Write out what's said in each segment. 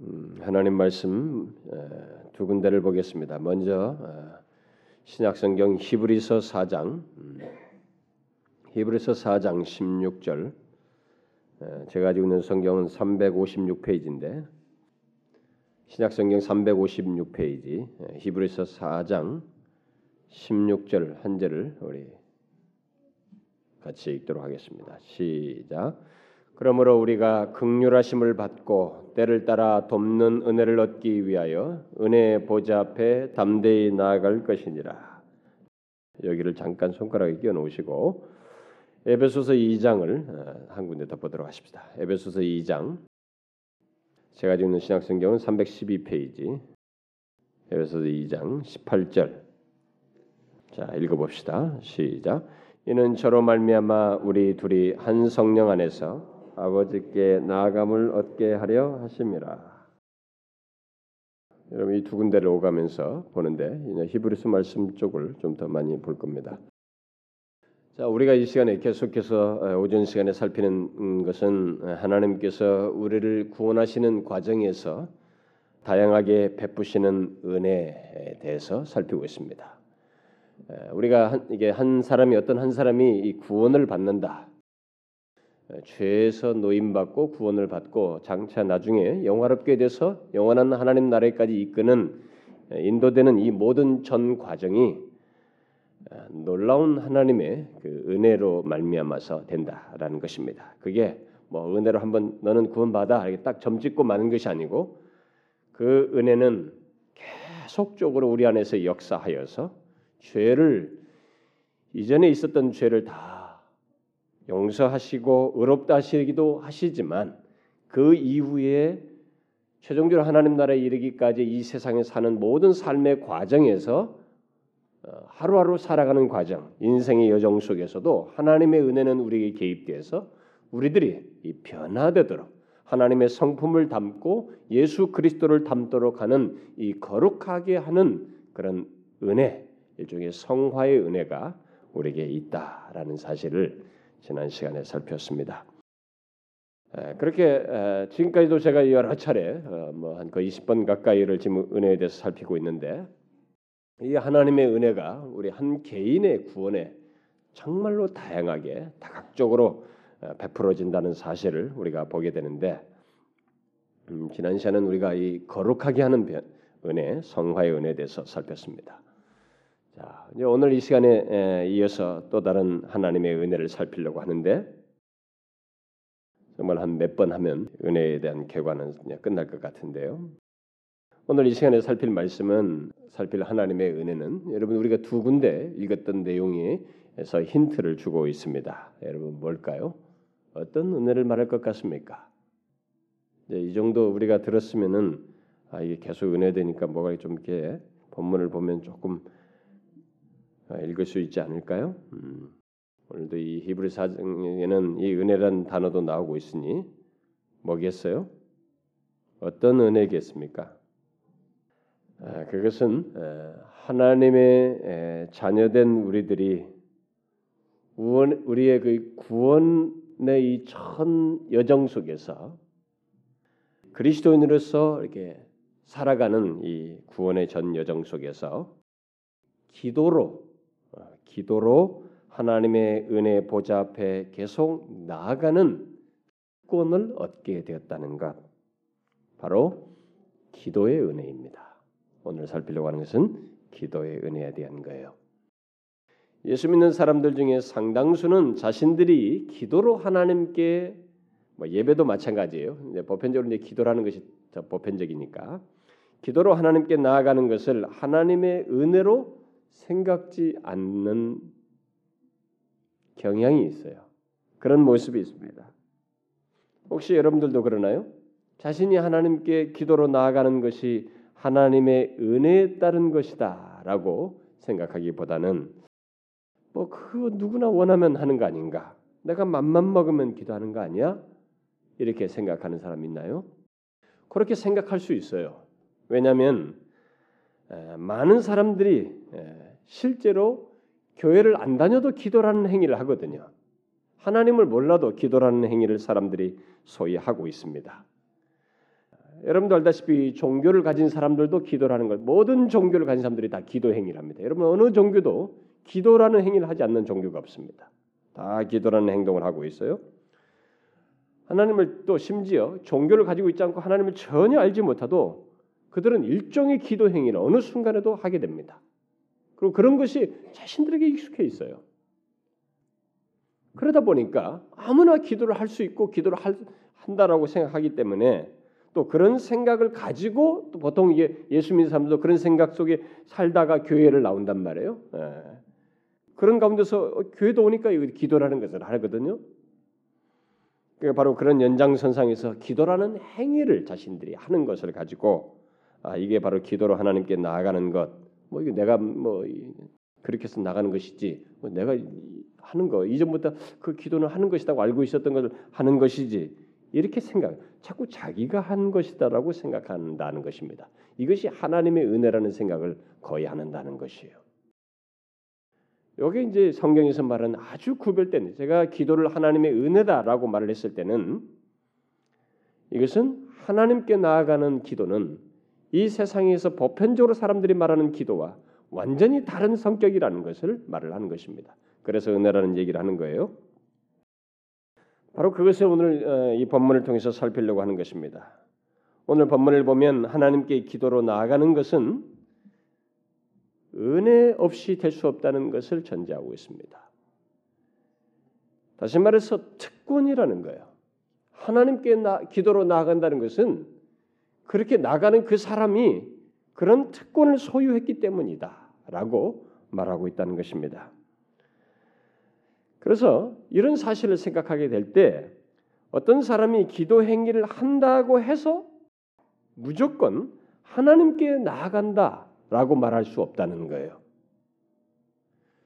음, 하나님 말씀 두 군데를 보겠습니다. 먼저 어, 신약성경 히브리서 4장 음, 히브리서 4장 16절 제가 가지고 있는 성경은 356페이지인데 신약성경 356페이지 히브리서 4장 16절 한 절을 우리 같이 읽도록 하겠습니다. 시작. 그러므로 우리가 극률하심을 받고 때를 따라 돕는 은혜를 얻기 위하여 은혜 보좌 앞에 담대히 나아갈 것이니라. 여기를 잠깐 손가락에 끼워 놓으시고 에베소서 2장을 어, 한 군데 더 보도록 하십시다. 에베소서 2장 제가 있는 신약 성경은 312페이지. 에베소서 2장 18절. 자, 읽어 봅시다. 시작. 이는 저로 말미암아 우리 둘이 한 성령 안에서 아버지께 나아감을 얻게 하려 하심이라. 여러분 이 두 군데를 오가면서 보는데 히브리서 말씀 쪽을 좀 더 많이 볼 겁니다. 자, 우리가 이 시간에 계속해서 어, 오전 시간에 살피는 것은 하나님께서 우리를 구원하시는 과정에서 다양하게 베푸시는 은혜에 대해서 살피고 있습니다. 우리가 한, 이게 한 사람이 어떤 한 사람이 이 구원을 받는다. 죄에서 노임받고 구원을 받고 장차 나중에 영화롭게 돼서 영원한 하나님 나라에까지 이끄는 인도되는 이 모든 전 과정이 놀라운 하나님의 그 은혜로 말미암아서 된다라는 것입니다. 그게 뭐 은혜로 한번 너는 구원받아 이렇게 딱 점찍고 마는 것이 아니고 그 은혜는 계속적으로 우리 안에서 역사하여서 죄를 이전에 있었던 죄를 다 용서하시고 의롭다 하시기도 하시지만 그 이후에 최종적으로 하나님 나라에 이르기까지 이 세상에 사는 모든 삶의 과정에서 어, 하루하루 살아가는 과정, 인생의 여정 속에서도 하나님의 은혜는 우리에게 개입돼서 우리들이 이 변화되도록 하나님의 성품을 담고 예수 그리스도를 담도록 하는 이 거룩하게 하는 그런 은혜, 일종의 성화의 은혜가 우리에게 있다라는 사실을 지난 시간에 살폈습니다. 그렇게 지금까지도 제가 여러 차례 어, 뭐한 거의 20번 가까이를 지금 은혜에 대해서 살피고 있는데 이 하나님의 은혜가 우리 한 개인의 구원에 정말로 다양하게 다각적으로 어, 베풀어진다는 사실을 우리가 보게 되는데 음, 지난 시간은 우리가 이 거룩하게 하는 은혜, 성화의 은혜에 대해서 살폈습니다. 자, 이제 오늘 이 시간에 이어서 또 다른 하나님의 은혜를 살피려고 하는데 정말 한 몇 번 하면 은혜에 대한 개관은 끝날 것 같은데요. 오늘 이 시간에 살필 말씀은 살필 하나님의 은혜는 여러분 우리가 두 군데 읽었던 내용에서 힌트를 주고 있습니다. 여러분 뭘까요? 어떤 은혜를 말할 것 같습니까? 이 정도 우리가 들었으면은 아 이게 계속 은혜 되니까 뭐가 좀 이렇게 본문을 보면 조금 아, 읽을 수 있지 않을까요? 음, 오늘도 이 히브리 사정에는 이 은혜란 단어도 나오고 있으니 뭐겠어요? 어떤 은혜겠습니까? 아, 그것은 하나님의 자녀된 우리들이 우리의 그 구원의 이 천 여정 속에서 그리스도인으로서 이렇게 살아가는 이 구원의 전 여정 속에서 기도로 기도로 하나님의 은혜 보좌 앞에 계속 나아가는 권을 얻게 되었다는 것. 바로 기도의 은혜입니다. 오늘 살피려고 하는 것은 기도의 은혜에 대한 거예요. 예수 믿는 사람들 중에 상당수는 자신들이 기도로 하나님께 뭐 예배도 마찬가지예요. 이제 보편적으로 이제 기도라는 것이 더 보편적이니까 기도로 하나님께 나아가는 것을 하나님의 은혜로 생각지 않는 경향이 있어요. 그런 모습이 있습니다. 혹시 여러분들도 그러나요? 자신이 하나님께 기도로 나아가는 것이 하나님의 은혜에 따른 것이다라고 생각하기보다는 뭐 그거 누구나 원하면 하는 거 아닌가? 내가 맘만 먹으면 기도하는 거 아니야? 이렇게 생각하는 사람 있나요? 그렇게 생각할 수 있어요. 왜냐하면 많은 사람들이 실제로 교회를 안 다녀도 기도라는 행위를 하거든요. 하나님을 몰라도 기도라는 행위를 사람들이 소위 하고 있습니다. 여러분도 알다시피 종교를 가진 사람들도 기도라는 것 모든 종교를 가진 사람들이 다 기도 행위를 합니다. 여러분 어느 종교도 기도라는 행위를 하지 않는 종교가 없습니다. 다 기도라는 행동을 하고 있어요. 하나님을 또 심지어 종교를 가지고 있지 않고 하나님을 전혀 알지 못하도 그들은 일종의 기도 행위를 어느 순간에도 하게 됩니다. 그리고 그런 것이 자신들에게 익숙해 있어요. 그러다 보니까 아무나 기도를 할 수 있고 기도를 할, 한다라고 생각하기 때문에 또 그런 생각을 가지고 또 보통 이게 예수 믿는 사람도 그런 생각 속에 살다가 교회를 나온단 말이에요. 예. 그런 가운데서 교회도 오니까 기도라는 것을 하거든요. 그러니까 바로 그런 연장선상에서 기도라는 행위를 자신들이 하는 것을 가지고 아 이게 바로 기도로 하나님께 나아가는 것. 뭐 이게 내가 뭐 그렇게 해서 나가는 것이지. 뭐 내가 하는 거 이전부터 그 기도는 하는 것이라고 알고 있었던 것을 하는 것이지. 이렇게 생각, 자꾸 자기가 한 것이다라고 생각한다는 것입니다. 이것이 하나님의 은혜라는 생각을 거의 하는다는 것이에요. 여기 이제 성경에서 말하는 아주 구별된 제가 기도를 하나님의 은혜다라고 말을 했을 때는 이것은 하나님께 나아가는 기도는 이 세상에서 보편적으로 사람들이 말하는 기도와 완전히 다른 성격이라는 것을 말을 하는 것입니다. 그래서 은혜라는 얘기를 하는 거예요. 바로 그것을 오늘 어, 이 본문을 통해서 살피려고 하는 것입니다. 오늘 본문을 보면 하나님께 기도로 나아가는 것은 은혜 없이 될 수 없다는 것을 전제하고 있습니다. 다시 말해서 특권이라는 거예요. 하나님께 나, 기도로 나아간다는 것은 그렇게 나가는 그 사람이 그런 특권을 소유했기 때문이다라고 말하고 있다는 것입니다. 그래서 이런 사실을 생각하게 될 때 어떤 사람이 기도 행위를 한다고 해서 무조건 하나님께 나아간다라고 말할 수 없다는 거예요.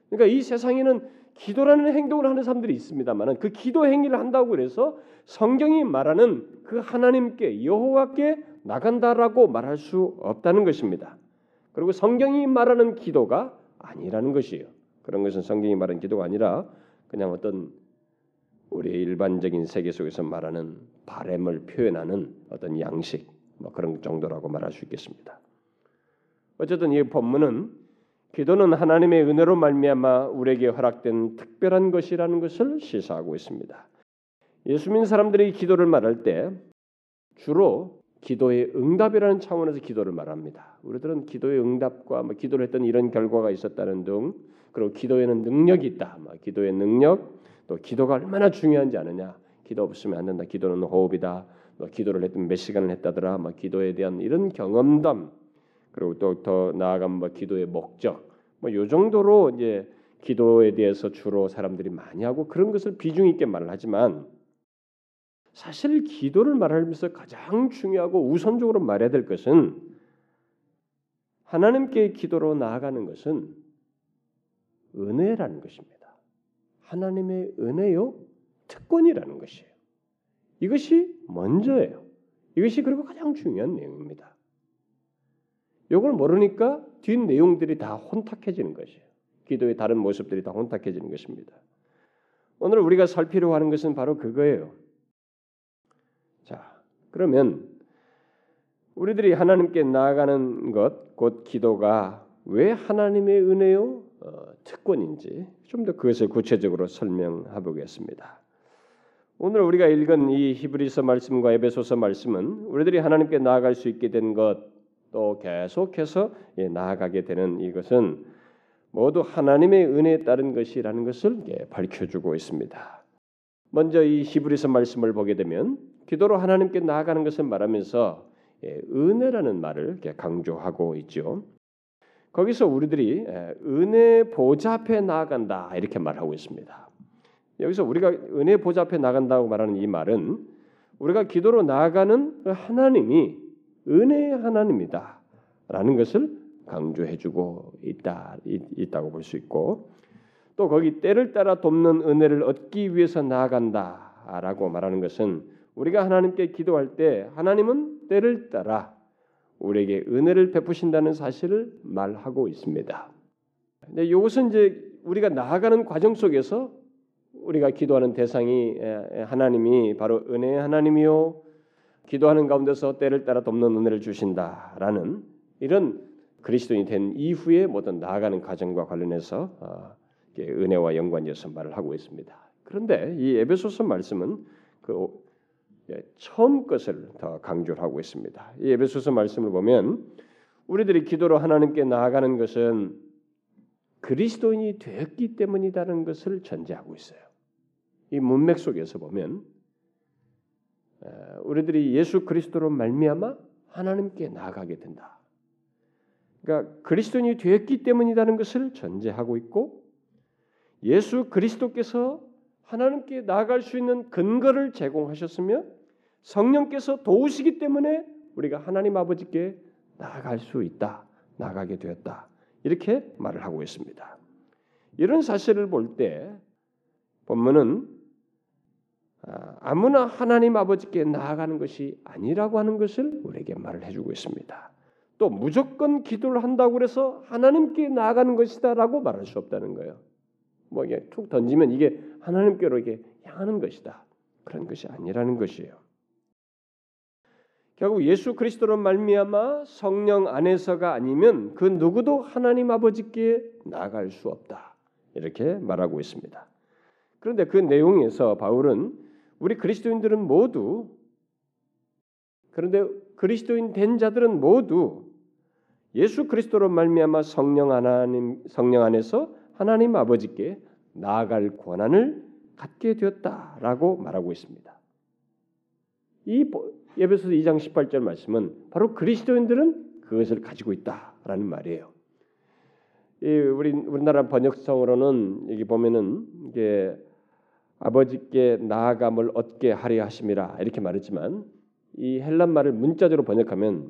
그러니까 이 세상에는 기도라는 행동을 하는 사람들이 있습니다만 그 기도 행위를 한다고 그래서 성경이 말하는 그 하나님께 여호와께 나간다라고 말할 수 없다는 것입니다. 그리고 성경이 말하는 기도가 아니라는 것이에요. 그런 것은 성경이 말하는 기도가 아니라 그냥 어떤 우리의 일반적인 세계 속에서 말하는 바램을 표현하는 어떤 양식 뭐 그런 정도라고 말할 수 있겠습니다. 어쨌든 이 본문은 기도는 하나님의 은혜로 말미암아 우리에게 허락된 특별한 것이라는 것을 시사하고 있습니다. 예수 믿는 사람들이 기도를 말할 때 주로 기도의 응답이라는 차원에서 기도를 말합니다. 우리들은 기도의 응답과 뭐 기도를 했던 이런 결과가 있었다는 등 그리고 기도에는 능력이 있다. 뭐 기도의 능력 또 기도가 얼마나 중요한지 아느냐. 기도 없으면 안 된다. 기도는 호흡이다. 뭐 기도를 했던 몇 시간을 했다더라. 뭐 기도에 대한 이런 경험담 그리고 또 더 나아가면 뭐 기도의 목적 뭐요 정도로 이제 기도에 대해서 주로 사람들이 많이 하고 그런 것을 비중 있게 말을 하지만 사실 기도를 말하면서 가장 중요하고 우선적으로 말해야 될 것은 하나님께 기도로 나아가는 것은 은혜라는 것입니다. 하나님의 은혜요 특권이라는 것이에요. 이것이 먼저예요. 이것이 그리고 가장 중요한 내용입니다. 이걸 모르니까 뒷 내용들이 다 혼탁해지는 것이에요. 기도의 다른 모습들이 다 혼탁해지는 것입니다. 오늘 우리가 살피려고 하는 것은 바로 그거예요. 자, 그러면 우리들이 하나님께 나아가는 것, 곧 기도가 왜 하나님의 은혜요 어, 특권인지 좀 더 그것을 구체적으로 설명해 보겠습니다. 오늘 우리가 읽은 이 히브리서 말씀과 에베소서 말씀은 우리들이 하나님께 나아갈 수 있게 된 것, 또 계속해서 예, 나아가게 되는 이것은 모두 하나님의 은혜에 따른 것이라는 것을 예, 밝혀주고 있습니다. 먼저 이 히브리서 말씀을 보게 되면 기도로 하나님께 나아가는 것을 말하면서 예, 은혜라는 말을 강조하고 있죠. 거기서 우리들이 은혜 보좌 앞에 나아간다 이렇게 말하고 있습니다. 여기서 우리가 은혜 보좌 앞에 나간다고 말하는 이 말은 우리가 기도로 나아가는 그 하나님이 은혜의 하나님이다라는 것을 강조해주고 있다 있다고 볼 수 있고 또 거기 때를 따라 돕는 은혜를 얻기 위해서 나아간다라고 말하는 것은 우리가 하나님께 기도할 때 하나님은 때를 따라 우리에게 은혜를 베푸신다는 사실을 말하고 있습니다. 근데 이것은 이제 우리가 나아가는 과정 속에서 우리가 기도하는 대상이 하나님이 바로 은혜의 하나님이요 기도하는 가운데서 때를 따라 돕는 은혜를 주신다라는 이런 그리스도인이 된 이후에 모든 나아가는 과정과 관련해서 어, 은혜와 연관지어서 말을 하고 있습니다. 그런데 이 에베소서 말씀은 그 예, 처음 것을 더 강조를 하고 있습니다. 이 에베소서 말씀을 보면 우리들이 기도로 하나님께 나아가는 것은 그리스도인이 되었기 때문이라는 것을 전제하고 있어요. 이 문맥 속에서 보면 우리들이 예수 그리스도로 말미암아 하나님께 나아가게 된다. 그러니까 그리스도인이 되었기 때문이라는 것을 전제하고 있고 예수 그리스도께서 하나님께 나아갈 수 있는 근거를 제공하셨으며 성령께서 도우시기 때문에 우리가 하나님 아버지께 나아갈 수 있다. 나가게 되었다. 이렇게 말을 하고 있습니다. 이런 사실을 볼 때 본문은 아, 아무나 하나님 아버지께 나아가는 것이 아니라고 하는 것을 우리에게 말을 해주고 있습니다. 또 무조건 기도를 한다고 해서 하나님께 나아가는 것이다라고 말할 수 없다는 거예요. 뭐 이게 툭 던지면 이게 하나님께로 이게 향하는 것이다. 그런 것이 아니라는 것이에요. 결국 예수 그리스도로 말미암아 성령 안에서가 아니면 그 누구도 하나님 아버지께 나아갈 수 없다. 이렇게 말하고 있습니다. 그런데 그 내용에서 바울은 우리 그리스도인들은 모두 그런데 그리스도인 된 자들은 모두 예수 그리스도로 말미암아 성령 하나님 성령 안에서 하나님 아버지께 나아갈 권한을 갖게 되었다라고 말하고 있습니다. 이 예배서 2장 18절 말씀은 바로 그리스도인들은 그것을 가지고 있다라는 말이에요. 이 우리 우리나라 번역성으로는 여기 보면은 이게 아버지께 나아감을 얻게 하려 하심이라 이렇게 말했지만 이 헬란 말을 문자적으로 번역하면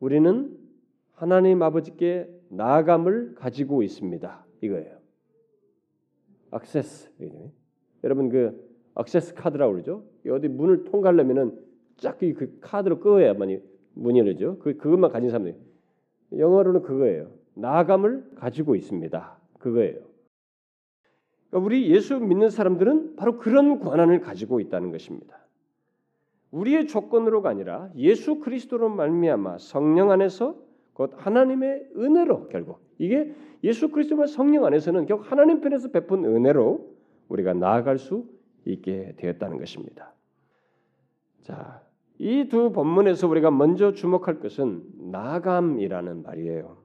우리는 하나님 아버지께 나아감을 가지고 있습니다. 이거예요. 액세스. 여러분 그 액세스 카드라고 그러죠. 어디 문을 통과하려면은 쫙그 카드로 끄어야만이 문이 열리죠. 그 그것만 가진 사람들. 영어로는 그거예요. 나아감을 가지고 있습니다. 그거예요. 그러니까 우리 예수 믿는 사람들은 바로 그런 권한을 가지고 있다는 것입니다. 우리의 조건으로가 아니라 예수 그리스도로 말미암아 성령 안에서 곧 하나님의 은혜로 결국 이게 예수 그리스도와 성령 안에서는 결국 하나님 편에서 베푼 은혜로 우리가 나아갈 수 있게 되었다는 것입니다. 자, 이 두 본문에서 우리가 먼저 주목할 것은 나감이라는 말이에요.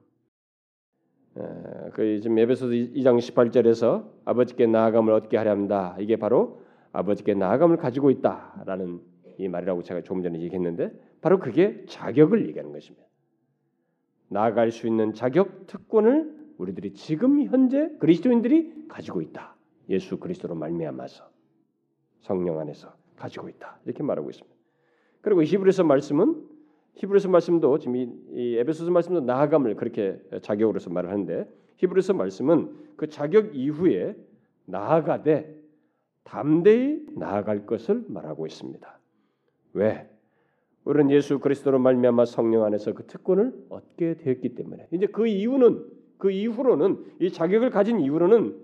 그 지금 에베소서 2장 18절에서 아버지께 나아감을 얻게 하려 합니다. 이게 바로 아버지께 나아감을 가지고 있다라는 이 말이라고 제가 조금 전에 얘기했는데 바로 그게 자격을 얘기하는 것입니다. 나아갈 수 있는 자격 특권을 우리들이 지금 현재 그리스도인들이 가지고 있다. 예수 그리스도로 말미암아서 성령 안에서 가지고 있다. 이렇게 말하고 있습니다. 그리고 히브리서 말씀은 히브리서 말씀도 지금 이, 이 에베소서 말씀도 나아감을 그렇게 자격으로서 말을 하는데 히브리서 말씀은 그 자격 이후에 나아가되 담대히 나아갈 것을 말하고 있습니다. 왜? 우리는 예수 그리스도로 말미암아 성령 안에서 그 특권을 얻게 되었기 때문에 이제 그 이유는 그 이후로는 이 자격을 가진 이후로는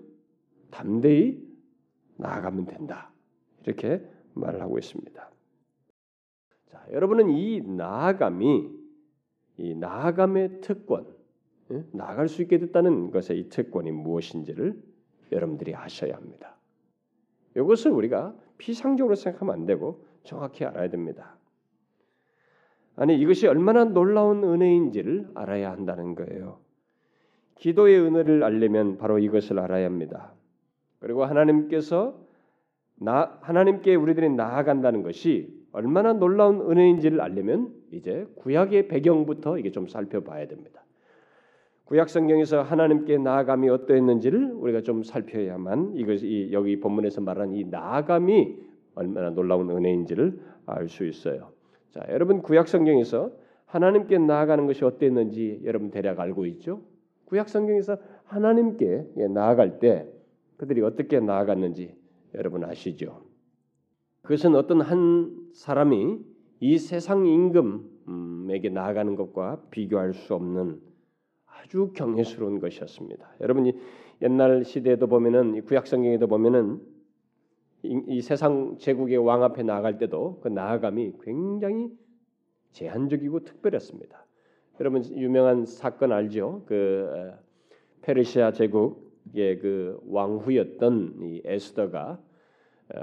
담대히 나아가면 된다. 이렇게 말을 하고 있습니다. 자, 여러분은 이 나아감이 이 나아감의 특권, 예? 나아갈 수 있게 됐다는 것의 이 특권이 무엇인지를 여러분들이 아셔야 합니다. 이것을 우리가 피상적으로 생각하면 안 되고 정확히 알아야 됩니다. 아니 이것이 얼마나 놀라운 은혜인지를 알아야 한다는 거예요. 기도의 은혜를 알려면 바로 이것을 알아야 합니다. 그리고 하나님께서 나, 하나님께 우리들이 나아간다는 것이 얼마나 놀라운 은혜인지를 알려면 이제 구약의 배경부터 이게 좀 살펴봐야 됩니다. 구약 성경에서 하나님께 나아감이 어떠했는지를 우리가 좀 살펴야만 이것이 여기 본문에서 말한 이 나아감이 얼마나 놀라운 은혜인지를 알 수 있어요. 자, 여러분 구약 성경에서 하나님께 나아가는 것이 어땠는지 여러분 대략 알고 있죠? 구약 성경에서 하나님께 나아갈 때 그들이 어떻게 나아갔는지 여러분 아시죠? 그것은 어떤 한 사람이 이 세상 임금에게 나아가는 것과 비교할 수 없는 아주 경외스러운 것이었습니다. 여러분이 옛날 시대에도 보면은 구약 성경에도 보면은 이, 이 세상 제국의 왕 앞에 나아갈 때도 그 나아감이 굉장히 제한적이고 특별했습니다. 여러분 유명한 사건 알죠? 그 페르시아 제국의 그 왕후였던 이 에스더가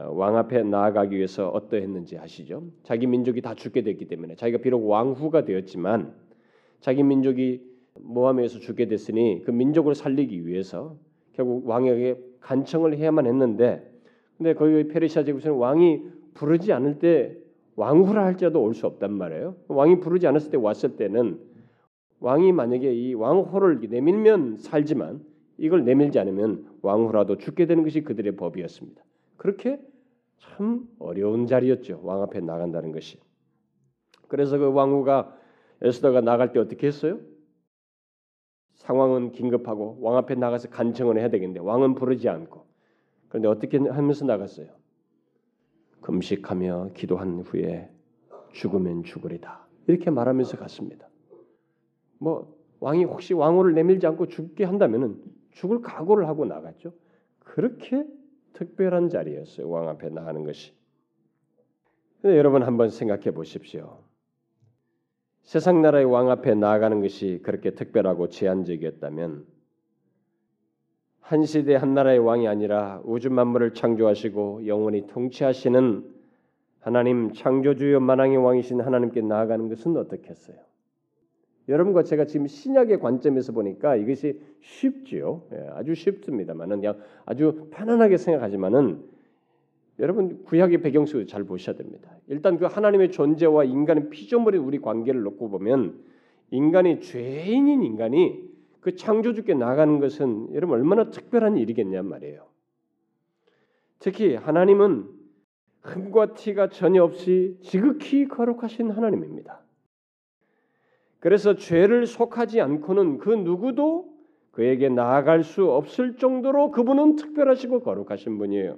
왕 앞에 나아가기 위해서 어떠했는지 아시죠? 자기 민족이 다 죽게 됐기 때문에 자기가 비록 왕후가 되었지만 자기 민족이 모함에서 죽게 됐으니 그 민족을 살리기 위해서 결국 왕에게 간청을 해야만 했는데 근데 거기 페르시아 제국에서는 왕이 부르지 않을 때 왕후라 할지라도 올 수 없단 말이에요. 왕이 부르지 않았을 때 왔을 때는 왕이 만약에 이 왕호를 내밀면 살지만 이걸 내밀지 않으면 왕후라도 죽게 되는 것이 그들의 법이었습니다. 그렇게 참 어려운 자리였죠. 왕 앞에 나간다는 것이. 그래서 그 왕후가 에스더가 나갈 때 어떻게 했어요? 상황은 긴급하고 왕 앞에 나가서 간청을 해야 되겠는데 왕은 부르지 않고 그런데 어떻게 하면서 나갔어요? 금식하며 기도한 후에 죽으면 죽으리다 이렇게 말하면서 갔습니다. 뭐 왕이 혹시 왕호를 내밀지 않고 죽게 한다면은 죽을 각오를 하고 나갔죠. 그렇게 특별한 자리였어요. 왕 앞에 나가는 것이. 여러분 한번 생각해 보십시오. 세상 나라의 왕 앞에 나아가는 것이 그렇게 특별하고 제한적이었다면 한 시대 한 나라의 왕이 아니라 우주 만물을 창조하시고 영원히 통치하시는 하나님 창조주여 만왕의 왕이신 하나님께 나아가는 것은 어떻겠어요? 여러분과 제가 지금 신약의 관점에서 보니까 이것이 쉽지요. 예, 아주 쉽습니다만은 그냥 아주 편안하게 생각하지만은 여러분 구약의 배경 속에서 잘 보셔야 됩니다. 일단 그 하나님의 존재와 인간의 피조물인 우리 관계를 놓고 보면 인간이 죄인인 인간이 그 창조주께 나가는 것은 여러분 얼마나 특별한 일이겠냐 말이에요. 특히 하나님은 흠과 티가 전혀 없이 지극히 거룩하신 하나님입니다. 그래서 죄를 속하지 않고는 그 누구도 그에게 나아갈 수 없을 정도로 그분은 특별하시고 거룩하신 분이에요.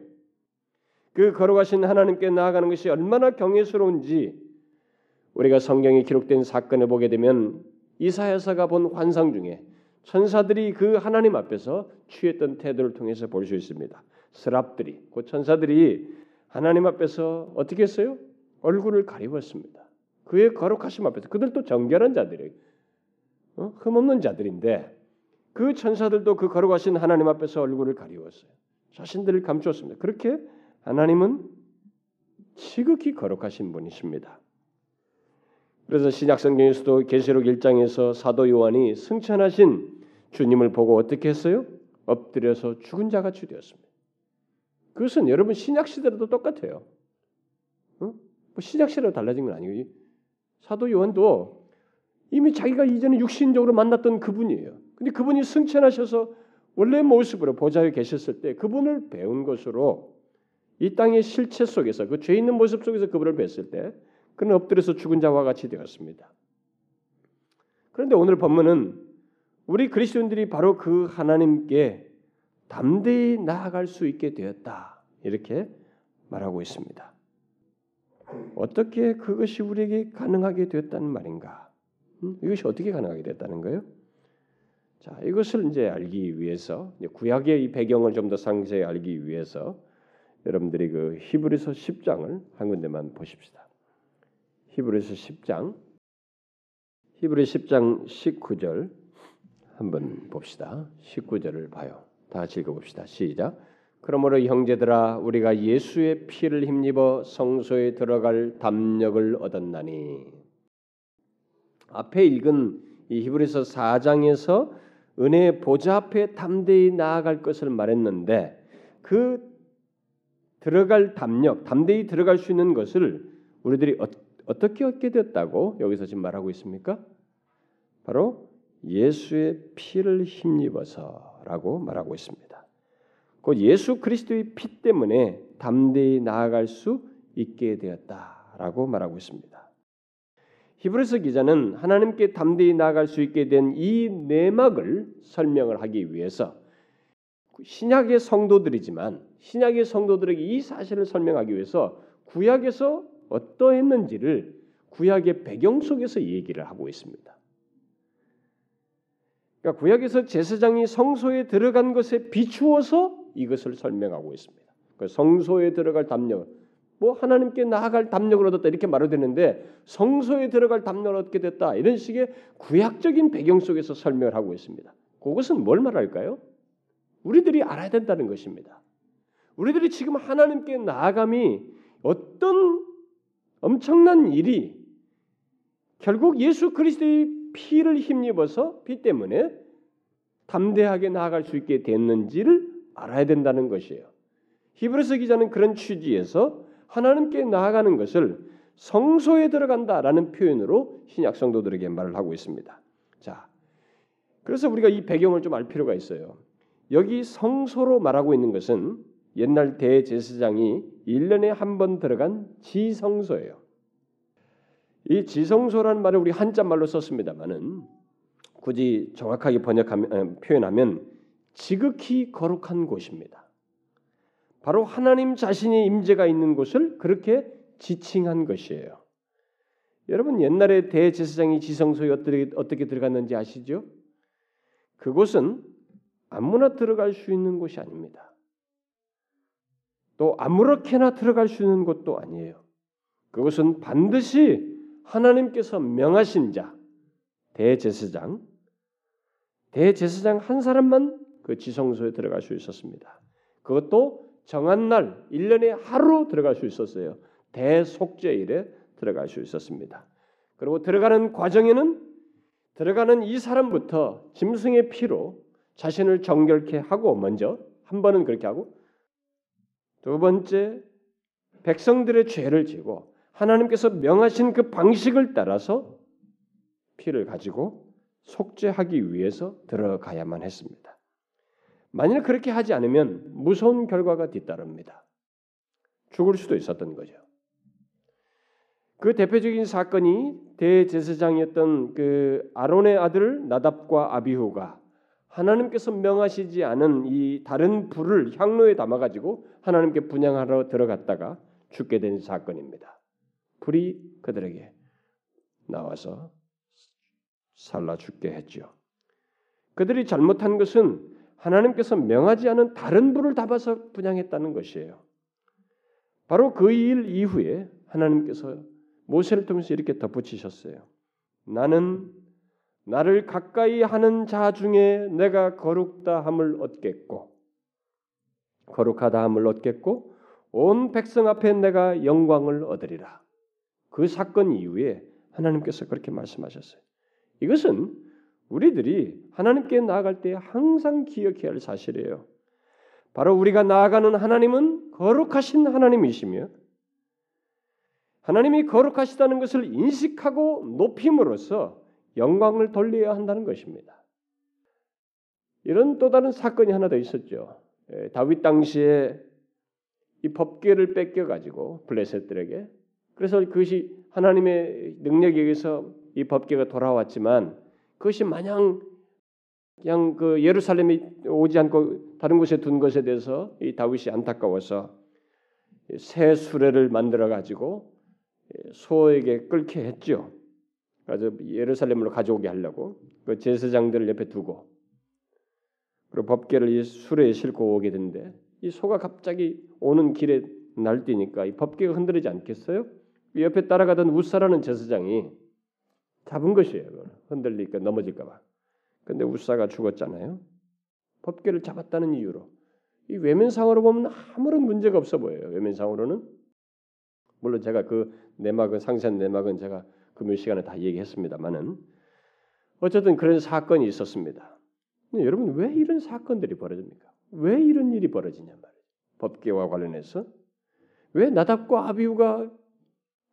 그 거룩하신 하나님께 나아가는 것이 얼마나 경외스러운지 우리가 성경에 기록된 사건을 보게 되면 이사야서가 본 환상 중에 천사들이 그 하나님 앞에서 취했던 태도를 통해서 볼 수 있습니다. 스랍들이 그 천사들이 하나님 앞에서 어떻게 했어요? 얼굴을 가리웠습니다. 그의 거룩하심 앞에서 그들도 정결한 자들이 어? 흠없는 자들인데 그 천사들도 그 거룩하신 하나님 앞에서 얼굴을 가리웠어요. 자신들을 감추었습니다. 그렇게 하나님은 지극히 거룩하신 분이십니다. 그래서 신약 성경에서도 계시록 1장에서 사도 요한이 승천하신 주님을 보고 어떻게 했어요? 엎드려서 죽은 자 같이 되었습니다. 그것은 여러분 신약 시대로도 똑같아요. 어? 뭐 신약 시대로 달라진 건 아니고 사도 요한도 이미 자기가 이전에 육신적으로 만났던 그분이에요. 근데 그분이 승천하셔서 원래 모습으로 보좌에 계셨을 때 그분을 배운 것으로 이 땅의 실체 속에서 그 죄 있는 모습 속에서 그분을 뵀을 때 그는 엎드려서 죽은 자와 같이 되었습니다. 그런데 오늘 본문은 우리 그리스도인들이 바로 그 하나님께 담대히 나아갈 수 있게 되었다. 이렇게 말하고 있습니다. 어떻게 그것이 우리에게 가능하게 되었다는 말인가? 음? 이것이 어떻게 가능하게 됐다는 거예요? 자, 이것을 이제 알기 위해서 구약의 이 배경을 좀 더 상세히 알기 위해서 여러분들이 그 히브리서 10장을 한 군데만 보십시다. 히브리서 10장 히브리 10장 19절 한번 봅시다. 19절을 봐요. 다 같이 읽어봅시다. 시작. 그러므로 형제들아 우리가 예수의 피를 힘입어 성소에 들어갈 담력을 얻었나니 앞에 읽은 이 히브리서 4장에서 은혜의 보좌 앞에 담대히 나아갈 것을 말했는데 그 들어갈 담력, 담대히 들어갈 수 있는 것을 우리들이 어, 떻게 얻게 됐다고 여기서 지금 말하고 있습니까? 바로 예수의 피를 힘입어서라고 말하고 있습니다. 곧 예수 그리스도의 피 때문에 담대히 나아갈 수 있게 되었다라고 말하고 있습니다. 히브리서 기자는 하나님께 담대히 나아갈 수 있게 된 이 내막을 설명을 하기 위해서 신약의 성도들이지만 신약의 성도들에게 이 사실을 설명하기 위해서 구약에서 어떠했는지를 구약의 배경 속에서 얘기를 하고 있습니다. 그러니까 구약에서 제사장이 성소에 들어간 것에 비추어서 이것을 설명하고 있습니다. 그 성소에 들어갈 담력, 뭐 하나님께 나아갈 담력을 얻었다 이렇게 말을 되는데 성소에 들어갈 담력을 얻게 됐다 이런 식의 구약적인 배경 속에서 설명을 하고 있습니다. 그것은 뭘 말할까요? 우리들이 알아야 된다는 것입니다. 우리들이 지금 하나님께 나아감이 어떤 엄청난 일이 결국 예수 그리스도의 피를 힘입어서 피 때문에 담대하게 나아갈 수 있게 됐는지를 알아야 된다는 것이에요. 히브리서 기자는 그런 취지에서 하나님께 나아가는 것을 성소에 들어간다라는 표현으로 신약 성도들에게 말을 하고 있습니다. 자, 그래서 우리가 이 배경을 좀 알 필요가 있어요. 여기 성소로 말하고 있는 것은 옛날 대제사장이 1년에 한 번 들어간 지성소예요. 이 지성소라는 말을 우리 한자 말로 썼습니다만은 굳이 정확하게 번역하면 표현하면 지극히 거룩한 곳입니다. 바로 하나님 자신의 임재가 있는 곳을 그렇게 지칭한 것이에요. 여러분 옛날에 대제사장이 지성소에 어떻게, 들어갔는지 아시죠? 그곳은 아무나 들어갈 수 있는 곳이 아닙니다. 또 아무렇게나 들어갈 수 있는 곳도 아니에요. 그것은 반드시 하나님께서 명하신 자 대제사장 대제사장 한 사람만 그 지성소에 들어갈 수 있었습니다. 그것도 정한 날 1년에 하루 들어갈 수 있었어요. 대속죄일에 들어갈 수 있었습니다. 그리고 들어가는 과정에는 들어가는 이 사람부터 짐승의 피로 자신을 정결케 하고 먼저 한 번은 그렇게 하고 두 번째 백성들의 죄를 지고 하나님께서 명하신 그 방식을 따라서 피를 가지고 속죄하기 위해서 들어가야만 했습니다. 만일 그렇게 하지 않으면 무서운 결과가 뒤따릅니다. 죽을 수도 있었던 거죠. 그 대표적인 사건이 대제사장이었던 그 아론의 아들 나답과 아비후가 하나님께서 명하시지 않은 이 다른 불을 향로에 담아 가지고 하나님께 분양하러 들어갔다가 죽게 된 사건입니다. 불이 그들에게 나와서 살라 죽게 했죠. 그들이 잘못한 것은 하나님께서 명하지 않은 다른 불을 담아서 분양했다는 것이에요. 바로 그 일 이후에 하나님께서 모세를 통해서 이렇게 덧붙이셨어요. 나는 나를 가까이 하는 자 중에 내가 거룩다 함을 얻겠고 거룩하다 함을 얻겠고 온 백성 앞에 내가 영광을 얻으리라. 그 사건 이후에 하나님께서 그렇게 말씀하셨어요. 이것은 우리들이 하나님께 나아갈 때 항상 기억해야 할 사실이에요. 바로 우리가 나아가는 하나님은 거룩하신 하나님이시며 하나님이 거룩하시다는 것을 인식하고 높임으로써 영광을 돌려야 한다는 것입니다. 이런 또 다른 사건이 하나 더 있었죠. 예, 다윗 당시에 이 법궤를 뺏겨 가지고 블레셋들에게 그래서 그것이 하나님의 능력에 의해서 이 법궤가 돌아왔지만 그것이 마냥 그냥 그 예루살렘이 오지 않고 다른 곳에 둔 것에 대해서 이 다윗이 안타까워서 새 수레를 만들어 가지고 소에게 끌게 했죠. 그래서 예루살렘으로 가져오게 하려고 그 제사장들을 옆에 두고 그리고 법궤를 이 수레에 싣고 오게 됐는데 이 소가 갑자기 오는 길에 날뛰니까 이 법궤가 흔들리지 않겠어요? 옆에 따라가던 우사라는 제사장이 잡은 것이에요. 흔들리니까 넘어질까봐. 근데 우사가 죽었잖아요. 법궤를 잡았다는 이유로 이 외면상으로 보면 아무런 문제가 없어 보여요. 외면상으로는 물론 제가 그 내막은 상세한 내막은 제가 금요 시간에 다 얘기했습니다만은 어쨌든 그런 사건이 있었습니다. 여러분 왜 이런 사건들이 벌어집니까? 왜 이런 일이 벌어지냐 말이에요. 법계와 관련해서 왜 나답과 아비우가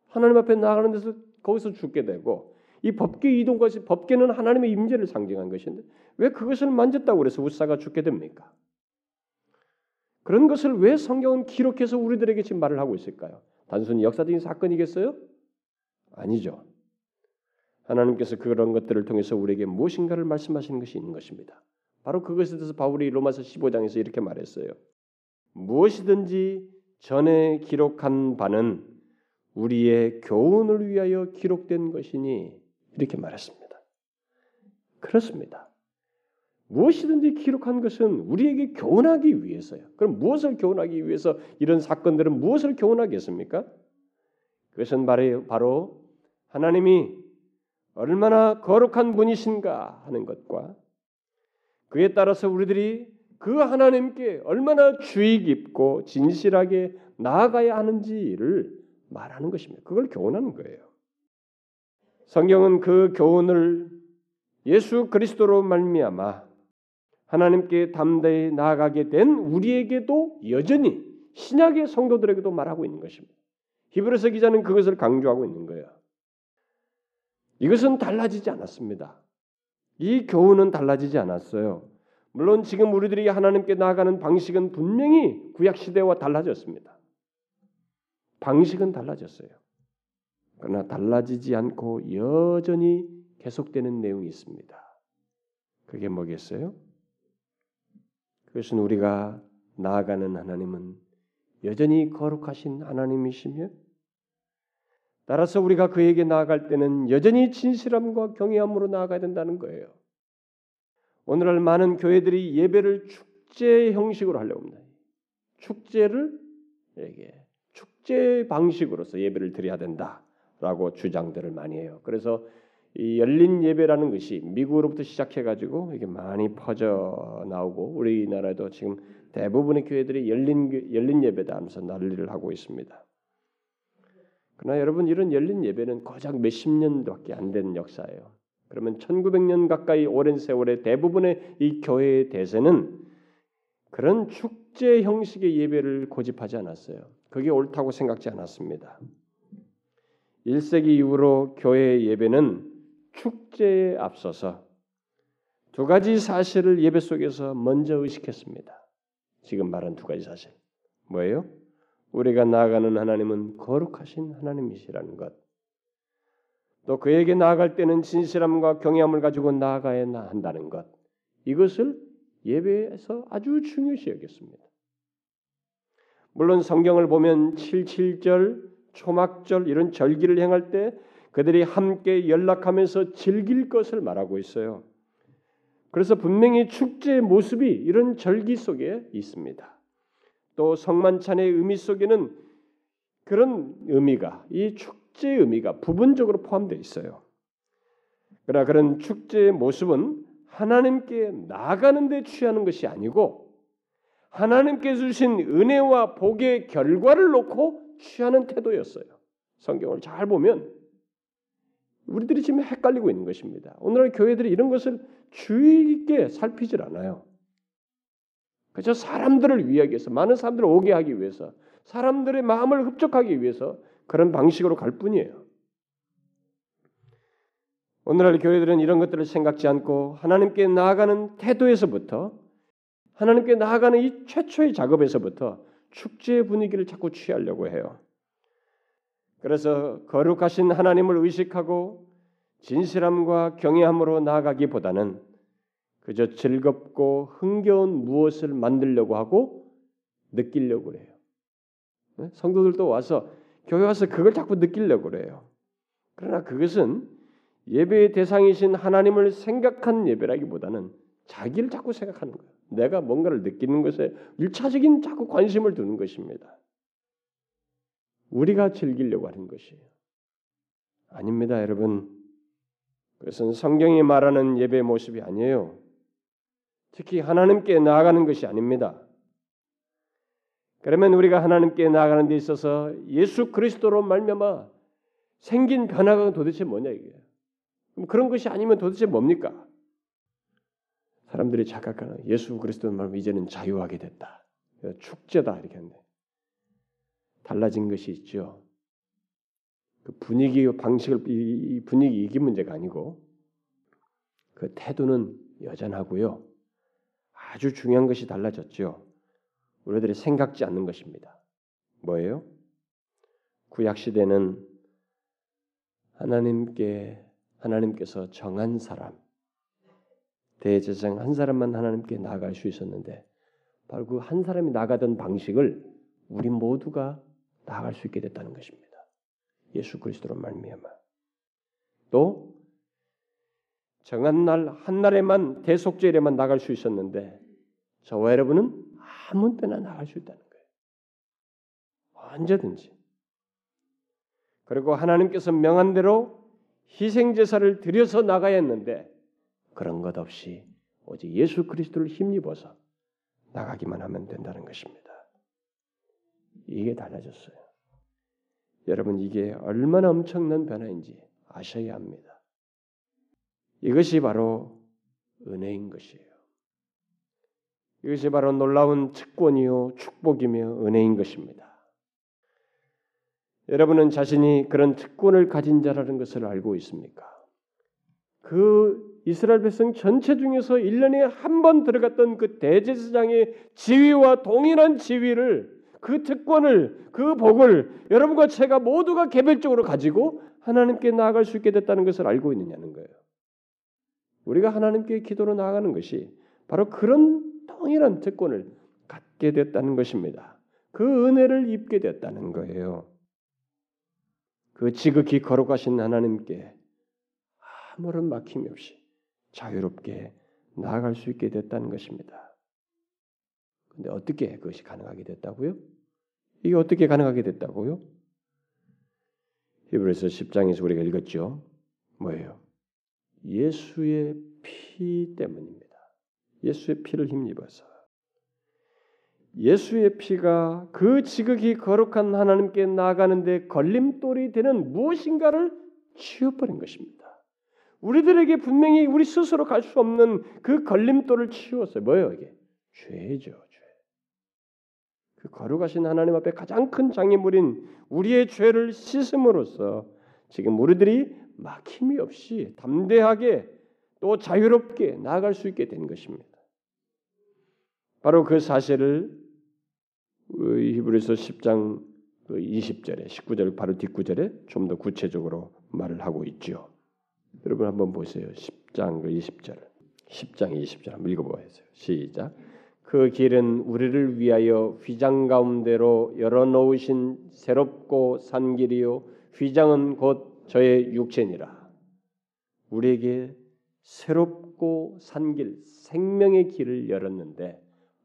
하나님 앞에 나가는 데서 거기서 죽게 되고 이 법계 이동 것이 법계는 하나님의 임재를 상징한 것인데 왜 그것을 만졌다고 그래서 우사가 죽게 됩니까? 그런 것을 왜 성경은 기록해서 우리들에게 지금 말을 하고 있을까요? 단순히 역사적인 사건이겠어요? 아니죠. 하나님께서 그런 것들을 통해서 우리에게 무엇인가를 말씀하시는 것이 있는 것입니다. 바로 그것에 대해서 바울이 로마서 15장에서 이렇게 말했어요. 무엇이든지 전에 기록한 바는 우리의 교훈을 위하여 기록된 것이니 이렇게 말했습니다. 그렇습니다. 무엇이든지 기록한 것은 우리에게 교훈하기 위해서요. 그럼 무엇을 교훈하기 위해서 이런 사건들은 무엇을 교훈하겠습니까? 그것은 바로 하나님이 얼마나 거룩한 분이신가 하는 것과 그에 따라서 우리들이 그 하나님께 얼마나 주의 깊고 진실하게 나아가야 하는지를 말하는 것입니다. 그걸 교훈하는 거예요. 성경은 그 교훈을 예수 그리스도로 말미암아 하나님께 담대히 나아가게 된 우리에게도 여전히 신약의 성도들에게도 말하고 있는 것입니다. 히브리서 기자는 그것을 강조하고 있는 거예요. 이것은 달라지지 않았습니다. 이 교훈은 달라지지 않았어요. 물론 지금 우리들이 하나님께 나아가는 방식은 분명히 구약 시대와 달라졌습니다. 방식은 달라졌어요. 그러나 달라지지 않고 여전히 계속되는 내용이 있습니다. 그게 뭐겠어요? 그것은 우리가 나아가는 하나님은 여전히 거룩하신 하나님이시며 따라서 우리가 그에게 나아갈 때는 여전히 진실함과 경외함으로 나아가야 된다는 거예요. 오늘날 많은 교회들이 예배를 축제 형식으로 하려고 합니다. 축제를 이게 축제 방식으로서 예배를 드려야 된다 라고 주장들을 많이 해요. 그래서 이 열린 예배라는 것이 미국으로부터 시작해 가지고 이게 많이 퍼져 나오고 우리나라도 지금 대부분의 교회들이 열린 열린 예배다 하면서 난리를 하고 있습니다. 그러나 여러분 이런 열린 예배는 고작 몇십 년밖에 안 된 역사예요. 그러면 1900년 가까이 오랜 세월의 대부분의 이 교회의 대세는 그런 축제 형식의 예배를 고집하지 않았어요. 그게 옳다고 생각지 않았습니다. 1세기 이후로 교회 예배는 축제에 앞서서 두 가지 사실을 예배 속에서 먼저 의식했습니다. 지금 말한 두 가지 사실. 뭐예요? 우리가 나아가는 하나님은 거룩하신 하나님이시라는 것. 또 그에게 나아갈 때는 진실함과 경외함을 가지고 나아가야 한다는 것. 이것을 예배에서 아주 중요시 여겼습니다. 물론 성경을 보면 77절, 초막절 이런 절기를 행할 때 그들이 함께 연락하면서 즐길 것을 말하고 있어요. 그래서 분명히 축제의 모습이 이런 절기 속에 있습니다. 또 성만찬의 의미 속에는 그런 의미가 이 축제의 의미가 부분적으로 포함되어 있어요. 그러나 그런 축제의 모습은 하나님께 나아가는 데 취하는 것이 아니고 하나님께 주신 은혜와 복의 결과를 놓고 취하는 태도였어요. 성경을 잘 보면 우리들이 지금 헷갈리고 있는 것입니다. 오늘날 교회들이 이런 것을 주의 깊게 살피질 않아요. 그저 사람들을 위하기 위해서 많은 사람들을 오게 하기 위해서 사람들의 마음을 흡족하기 위해서 그런 방식으로 갈 뿐이에요. 오늘날 교회들은 이런 것들을 생각지 않고 하나님께 나아가는 태도에서부터 하나님께 나아가는 이 최초의 작업에서부터 축제의 분위기를 자꾸 취하려고 해요. 그래서 거룩하신 하나님을 의식하고 진실함과 경외함으로 나아가기보다는 그저 즐겁고 흥겨운 무엇을 만들려고 하고 느끼려고 해요. 네? 성도들도 와서 교회 와서 그걸 자꾸 느끼려고 그래요. 그러나 그것은 예배의 대상이신 하나님을 생각한 예배라기보다는 자기를 자꾸 생각하는 거예요. 내가 뭔가를 느끼는 것에 일차적인 자꾸 관심을 두는 것입니다. 우리가 즐기려고 하는 것이에요. 아닙니다, 여러분. 그것은 성경이 말하는 예배 모습이 아니에요. 특히 하나님께 나아가는 것이 아닙니다. 그러면 우리가 하나님께 나아가는 데 있어서 예수 그리스도로 말미암아 생긴 변화가 도대체 뭐냐 이게. 그럼 그런 것이 아니면 도대체 뭡니까? 사람들이 착각하는 예수 그리스도는 말 이제는 자유하게 됐다. 축제다 이렇게 하는데 달라진 것이 있죠. 그 분위기 방식을 이 분위기 이게 문제가 아니고 그 태도는 여전하고요. 아주 중요한 것이 달라졌죠. 우리들이 생각지 않는 것입니다. 뭐예요? 구약 시대는 하나님께 하나님께서 정한 사람 대제사장 한 사람만 하나님께 나아갈 수 있었는데 바로 그 한 사람이 나가던 방식을 우리 모두가 나아갈 수 있게 됐다는 것입니다. 예수 그리스도로 말미암아. 또 정한 날 한 날에만 대속죄일에만 나갈 수 있었는데 저와 여러분은 아무 때나 나갈 수 있다는 거예요. 언제든지. 그리고 하나님께서 명한 대로 희생 제사를 드려서 나가야 했는데 그런 것 없이 오직 예수 그리스도를 힘입어서 나가기만 하면 된다는 것입니다. 이게 달라졌어요. 여러분 이게 얼마나 엄청난 변화인지 아셔야 합니다. 이것이 바로 은혜인 것이에요. 이것이 바로 놀라운 특권이요 축복이며 은혜인 것입니다. 여러분은 자신이 그런 특권을 가진 자라는 것을 알고 있습니까? 그 이스라엘 백성 전체 중에서 1년에 한 번 들어갔던 그 대제사장의 지위와 동일한 지위를 그 특권을 그 복을 여러분과 제가 모두가 개별적으로 가지고 하나님께 나아갈 수 있게 됐다는 것을 알고 있느냐는 거예요. 우리가 하나님께 기도로 나아가는 것이 바로 그런 동일한 특권을 갖게 됐다는 것입니다. 그 은혜를 입게 됐다는 거예요. 그 지극히 거룩하신 하나님께 아무런 막힘이 없이 자유롭게 나아갈 수 있게 됐다는 것입니다. 근데 어떻게 그것이 가능하게 됐다고요? 이게 어떻게 가능하게 됐다고요? 히브리서 10장에서 우리가 읽었죠. 뭐예요? 예수의 피 때문입니다. 예수의 피를 힘입어서 예수의 피가 그 지극히 거룩한 하나님께 나가는데 걸림돌이 되는 무엇인가를 치워버린 것입니다. 우리들에게 분명히 우리 스스로 갈 수 없는 그 걸림돌을 치웠어요. 뭐예요 이게? 죄죠, 죄. 그 거룩하신 하나님 앞에 가장 큰 장애물인 우리의 죄를 씻음으로써 지금 우리들이 막힘이 없이 담대하게 또 자유롭게 나아갈 수 있게 된 것입니다. 바로 그 사실을 히브리서 10장 20절에 19절 바로 뒷구절에 좀 더 구체적으로 말을 하고 있죠. 여러분 한번 보세요. 10장 20절. 10장 20절 한번 읽어보세요. 시작. 그 길은 우리를 위하여 휘장 가운데로 열어놓으신 새롭고 산 길이요 휘장은 곧 저의 육체니라. 우리에게 새롭고 산 길, 생명의 길을 열었는데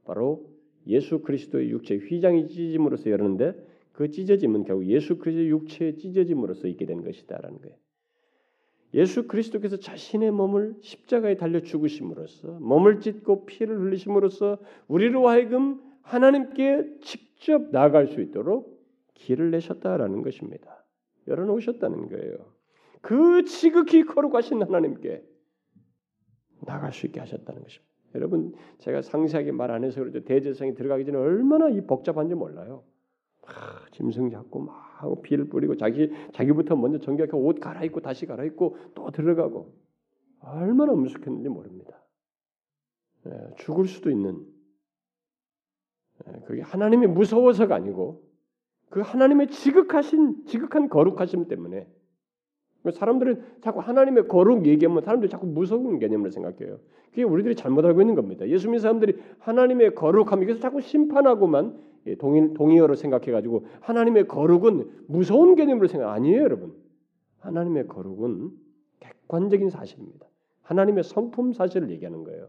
바로 예수 그리스도의 육체 휘장이 찢어짐으로써 열었는데 그 찢어짐은 결국 예수 그리스도의 육체의 찢어짐으로써 있게 된 것이다라는 거예요. 예수 그리스도께서 자신의 몸을 십자가에 달려 죽으심으로써 몸을 찢고 피를 흘리심으로써 우리로 하여금 하나님께 직접 나아갈 수 있도록 길을 내셨다라는 것입니다. 열어놓으셨다는 거예요. 그 지극히 거룩하신 하나님께 나갈 수 있게 하셨다는 것입니다. 여러분 제가 상세하게 말 안 해서 그렇죠. 대제사장이 들어가기 전에 얼마나 이 복잡한지 몰라요. 막 짐승 잡고 막 피를 뿌리고 자기 자기부터 먼저 정결하게 옷 갈아입고 다시 갈아입고 또 들어가고 얼마나 무식했는지 모릅니다. 예, 죽을 수도 있는 예, 그게 하나님이 무서워서가 아니고 그 하나님의 지극하신 지극한 거룩하심 때문에 사람들은 자꾸 하나님의 거룩 얘기하면 사람들이 자꾸 무서운 개념을 생각해요. 그게 우리들이 잘못 알고 있는 겁니다. 예수 믿는 사람들이 하나님의 거룩함 이것을 자꾸 심판하고만 예, 동의, 동의어로 생각해가지고 하나님의 거룩은 무서운 개념으로 생각 아니에요, 여러분. 하나님의 거룩은 객관적인 사실입니다. 하나님의 성품 사실을 얘기하는 거예요.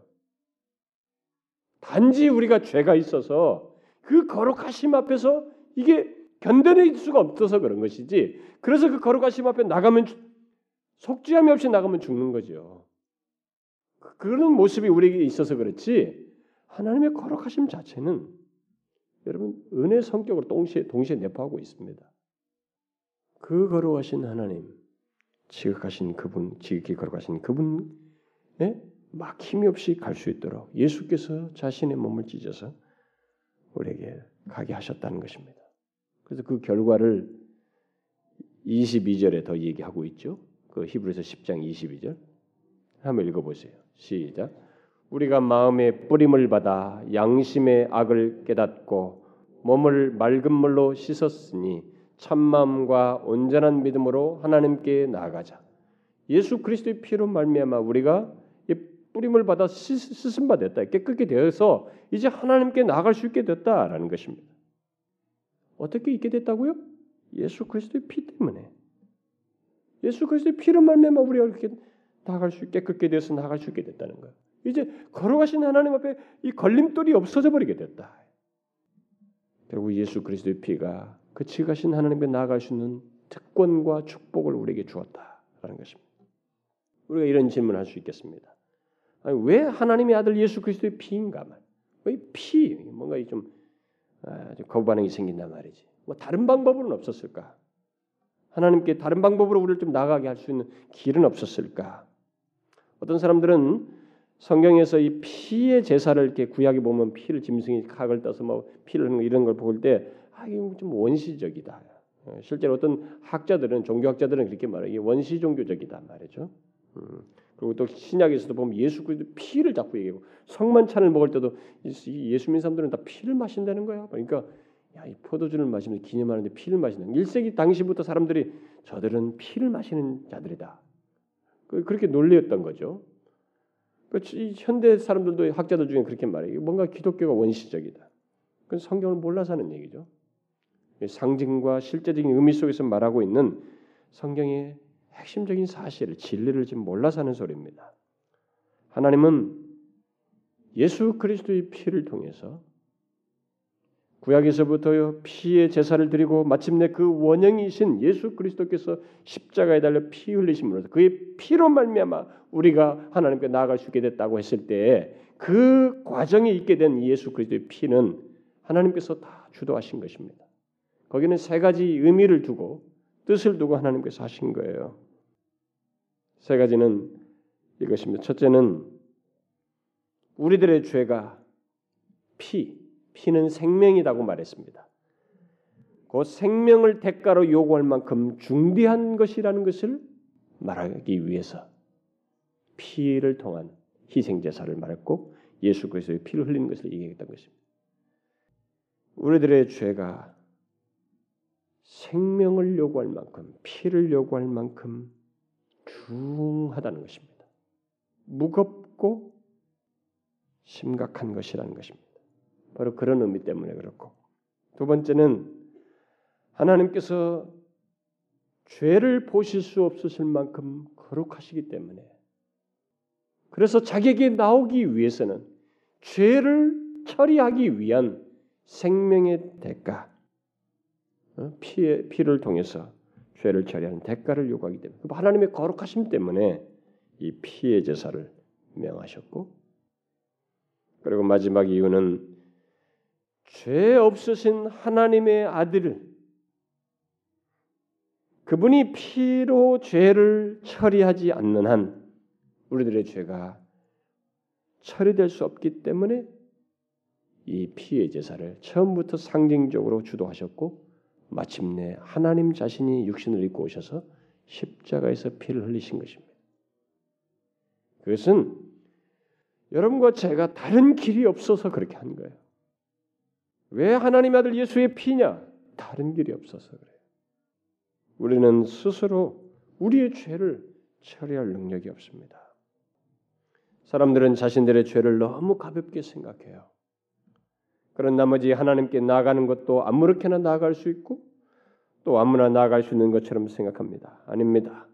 단지 우리가 죄가 있어서 그 거룩하심 앞에서 이게 견뎌낼 수가 없어서 그런 것이지. 그래서 그 거룩하심 앞에 나가면 속죄함이 없이 나가면 죽는 거죠. 그런 모습이 우리에게 있어서 그렇지. 하나님의 거룩하심 자체는 여러분 은혜 성격으로 동시에 동시에 내포하고 있습니다. 그 거룩하신 하나님, 지극하신 그분, 지극히 거룩하신 그분에 막힘이 없이 갈 수 있도록 예수께서 자신의 몸을 찢어서 우리에게 가게 하셨다는 것입니다. 그래서 그 결과를 22절에 더 얘기하고 있죠. 그 히브리서 10장 22절. 한번 읽어 보세요. 시작. 우리가 마음의 뿌림을 받아 양심의 악을 깨닫고 몸을 맑은 물로 씻었으니 참마음과 온전한 믿음으로 하나님께 나아가자. 예수 그리스도의 피로 말미암아 우리가 이 뿌림을 받아 씻 음 받았다. 깨끗게 되어서 이제 하나님께 나아갈 수 있게 됐다라는 것입니다. 어떻게 있게 됐다고요? 예수 그리스도의 피 때문에. 예수 그리스도의 피로 말미암아 우리가 이렇게 나갈 수 깨끗게 되어서 나갈 수 있게 됐다는 거예요. 이제 걸어가신 하나님 앞에 이 걸림돌이 없어져 버리게 됐다. 결국 예수 그리스도의 피가 그 지가신 하나님께 나아갈 수 있는 특권과 축복을 우리에게 주었다라는 것입니다. 우리가 이런 질문을 할 수 있겠습니다. 아니, 왜 하나님의 아들 예수 그리스도의 피인가 말? 왜 피? 뭔가 좀 아, 거부 반응이 생긴단 말이지. 뭐 다른 방법은 없었을까? 하나님께 다른 방법으로 우리를 좀 나가게 할 수 있는 길은 없었을까? 어떤 사람들은 성경에서 이 피의 제사를 이렇게 구약에 보면 피를 짐승이 각을 떠서 뭐 피를 하는 이런 걸 볼 때 아, 이거 좀 원시적이다. 어, 실제로 어떤 학자들은 종교학자들은 그렇게 말해요. 원시 종교적이다 말이죠. 음, 그리고 또 신약에서도 보면 예수 그리스도 피를 자꾸 얘기하고 성만찬을 먹을 때도 예수 믿는 사람들은 다 피를 마신다는 거야. 그러니까 야, 이 포도주를 마시면 기념하는데 피를 마시는 1세기 당시부터 사람들이 저들은 피를 마시는 자들이다. 그, 그렇게 논리였던 거죠. 그 현대 사람들도 학자들 중에 그렇게 말해요. 뭔가 기독교가 원시적이다. 그건 성경을 몰라서 하는 얘기죠. 상징과 실제적인 의미 속에서 말하고 있는 성경의 핵심적인 사실을 진리를 지금 몰라서 하는 소리입니다. 하나님은 예수 그리스도의 피를 통해서 구약에서부터 피의 제사를 드리고 마침내 그 원형이신 예수 그리스도께서 십자가에 달려 피 흘리심으로써 그의 피로 말미암아 우리가 하나님께 나아갈 수 있게 됐다고 했을 때그 과정에 있게 된 예수 그리스도의 피는 하나님께서 다 주도하신 것입니다. 거기는 세 가지 의미를 두고 뜻을 두고 하나님께서 하신 거예요. 세 가지는 이것입니다. 첫째는 우리들의 죄가 피, 피는 생명이라고 말했습니다. 그 생명을 대가로 요구할 만큼 중대한 것이라는 것을 말하기 위해서 피를 통한 희생 제사를 말했고 예수 그리스도의 피를 흘리는 것을 얘기했던 것입니다. 우리들의 죄가 생명을 요구할 만큼 피를 요구할 만큼 중하다는 것입니다. 무겁고 심각한 것이라는 것입니다. 바로 그런 의미 때문에 그렇고 두 번째는 하나님께서 죄를 보실 수 없으실 만큼 거룩하시기 때문에 그래서 자기에게 나오기 위해서는 죄를 처리하기 위한 생명의 대가 어? 피의 피를 통해서 죄를 처리하는 대가를 요구하기 때문에. 하나님의 거룩하심 때문에 이 피의 제사를 명하셨고 그리고 마지막 이유는 죄 없으신 하나님의 아들을 그분이 피로 죄를 처리하지 않는 한 우리들의 죄가 처리될 수 없기 때문에 이 피의 제사를 처음부터 상징적으로 주도하셨고 마침내 하나님 자신이 육신을 입고 오셔서 십자가에서 피를 흘리신 것입니다. 그것은 여러분과 제가 다른 길이 없어서 그렇게 한 거예요. 왜 하나님 아들 예수의 피냐? 다른 길이 없어서 그래요. 우리는 스스로 우리의 죄를 처리할 능력이 없습니다. 사람들은 자신들의 죄를 너무 가볍게 생각해요. 그런 나머지 하나님께 나아가는 것도 아무렇게나 나아갈 수 있고 또 아무나 나아갈 수 있는 것처럼 생각합니다. 아닙니다.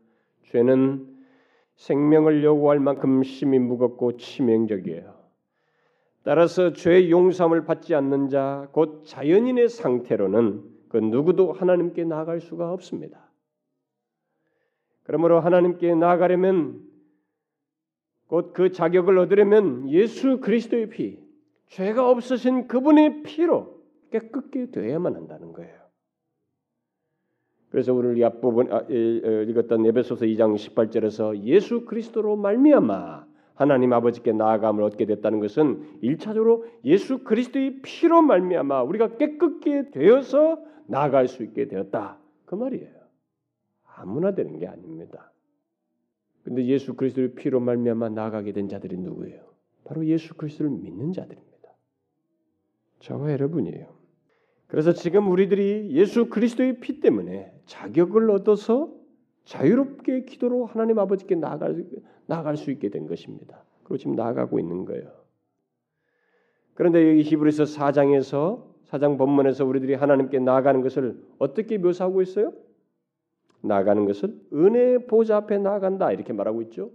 죄는 생명을 요구할 만큼 심히 무겁고 치명적이에요. 따라서 죄의 용서함을 받지 않는 자, 곧 자연인의 상태로는 그 누구도 하나님께 나아갈 수가 없습니다. 그러므로 하나님께 나아가려면 곧 그 자격을 얻으려면 예수 그리스도의 피, 죄가 없으신 그분의 피로 깨끗게 되어야만 한다는 거예요. 그래서 오늘 이 앞부분 아, 읽었던 에베소서 2장 18절에서 예수 그리스도로 말미암아 하나님 아버지께 나아감을 얻게 됐다는 것은 일차적으로 예수 그리스도의 피로 말미암아 우리가 깨끗게 되어서 나아갈 수 있게 되었다. 그 말이에요. 아무나 되는 게 아닙니다. 근데 예수 그리스도의 피로 말미암아 나아가게 된 자들이 누구예요? 바로 예수 그리스도를 믿는 자들입니다. 저와 여러분이에요. 그래서 지금 우리들이 예수 그리스도의 피 때문에 자격을 얻어서 자유롭게 기도로 하나님 아버지께 나아갈, 나아갈 수 있게 된 것입니다. 그리고 지금 나아가고 있는 거예요. 그런데 여기 히브리서 4장에서 4장 본문에서 우리들이 하나님께 나아가는 것을 어떻게 묘사하고 있어요? 나아가는 것을 은혜 보좌 앞에 나아간다 이렇게 말하고 있죠.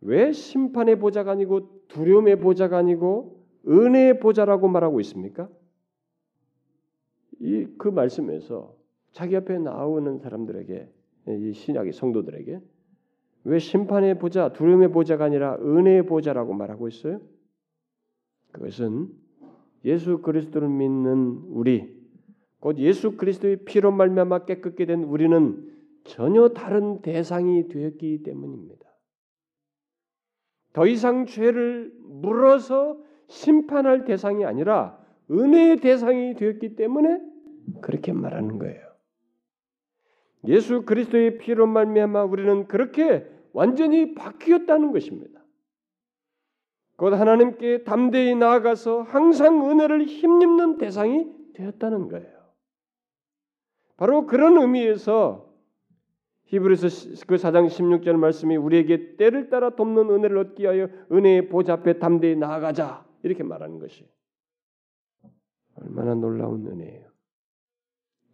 왜 심판의 보좌가 아니고 두려움의 보좌가 아니고 은혜의 보좌라고 말하고 있습니까? 이 그 말씀에서 자기 앞에 나오는 사람들에게 이 신약의 성도들에게 왜 심판의 보좌, 두려움의 보좌가 아니라 은혜의 보좌라고 말하고 있어요? 그것은 예수 그리스도를 믿는 우리, 곧 예수 그리스도의 피로 말미암아 깨끗게 된 우리는 전혀 다른 대상이 되었기 때문입니다. 더 이상 죄를 물어서 심판할 대상이 아니라 은혜의 대상이 되었기 때문에 그렇게 말하는 거예요. 예수 그리스도의 피로 말미암아 우리는 그렇게 완전히 바뀌었다는 것입니다. 곧 하나님께 담대히 나아가서 항상 은혜를 힘입는 대상이 되었다는 거예요. 바로 그런 의미에서 히브리서 그 4장 16절 말씀이 우리에게 때를 따라 돕는 은혜를 얻기 위하여 은혜의 보좌 앞에 담대히 나아가자 이렇게 말하는 것이 얼마나 놀라운 은혜예요.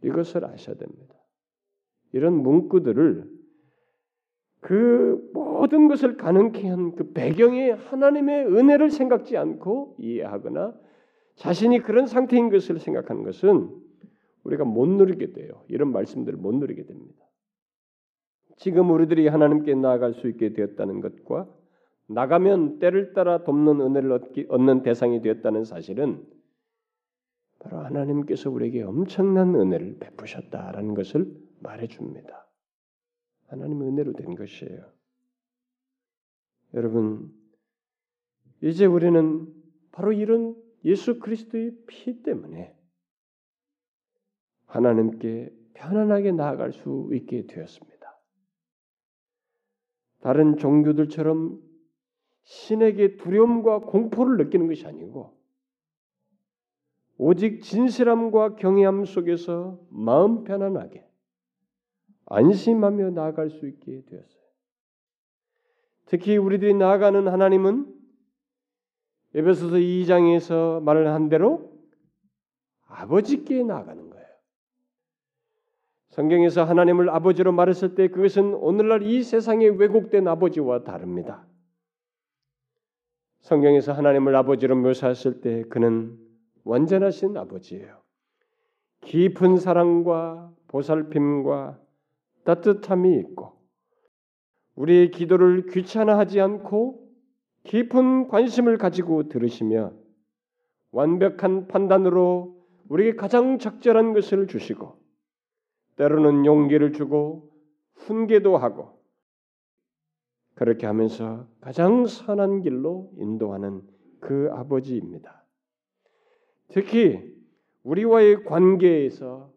이것을 아셔야 됩니다. 이런 문구들을 그 모든 것을 가능케 한 그 배경에 하나님의 은혜를 생각지 않고 이해하거나 자신이 그런 상태인 것을 생각하는 것은 우리가 못 누리게 돼요. 이런 말씀들을 못 누리게 됩니다. 지금 우리들이 하나님께 나아갈 수 있게 되었다는 것과 나가면 때를 따라 돕는 은혜를 얻기, 얻는 대상이 되었다는 사실은 바로 하나님께서 우리에게 엄청난 은혜를 베푸셨다라는 것을 말해줍니다. 하나님의 은혜로 된 것이에요. 여러분, 이제 우리는 바로 이런 예수 그리스도의 피 때문에 하나님께 편안하게 나아갈 수 있게 되었습니다. 다른 종교들처럼 신에게 두려움과 공포를 느끼는 것이 아니고 오직 진실함과 경외함 속에서 마음 편안하게 안심하며 나아갈 수 있게 되었어요. 특히 우리들이 나아가는 하나님은 에베소서 2장에서 말을 한 대로 아버지께 나아가는 거예요. 성경에서 하나님을 아버지로 말했을 때 그것은 오늘날 이 세상의 왜곡된 아버지와 다릅니다. 성경에서 하나님을 아버지로 묘사했을 때 그는 완전하신 아버지예요. 깊은 사랑과 보살핌과 따뜻함이 있고 우리의 기도를 귀찮아하지 않고 깊은 관심을 가지고 들으시며 완벽한 판단으로 우리에게 가장 적절한 것을 주시고 때로는 용기를 주고 훈계도 하고 그렇게 하면서 가장 선한 길로 인도하는 그 아버지입니다. 특히 우리와의 관계에서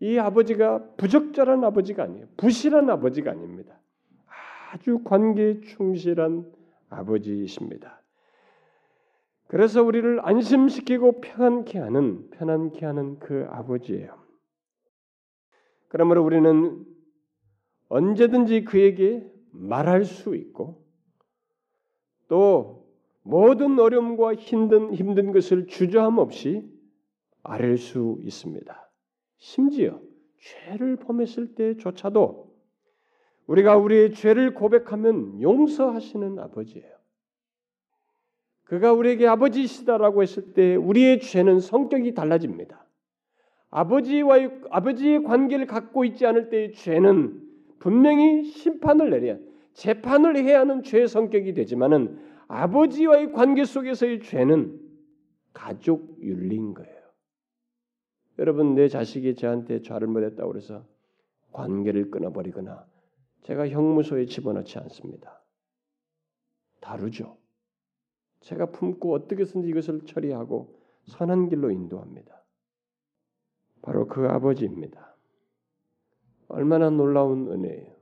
이 아버지가 부적절한 아버지가 아니에요. 부실한 아버지가 아닙니다. 아주 관계에 충실한 아버지이십니다. 그래서 우리를 안심시키고 편안케 하는 편안케 하는 그 아버지예요. 그러므로 우리는 언제든지 그에게 말할 수 있고 또 모든 어려움과 힘든 힘든 것을 주저함 없이 아뢰 수 있습니다. 심지어 죄를 범했을 때조차도 우리가 우리의 죄를 고백하면 용서하시는 아버지예요. 그가 우리에게 아버지시다라고 했을 때 우리의 죄는 성격이 달라집니다. 아버지와의 아버지의 관계를 갖고 있지 않을 때의 죄는 분명히 심판을 내려야 재판을 해야 하는 죄의 성격이 되지만은 아버지와의 관계 속에서의 죄는 가족 윤리인 거예요. 여러분 내 자식이 저한테 죄를 못했다고 그래서 관계를 끊어버리거나 제가 형무소에 집어넣지 않습니다. 다르죠. 제가 품고 어떻게든지 이것을 처리하고 선한 길로 인도합니다. 바로 그 아버지입니다. 얼마나 놀라운 은혜예요.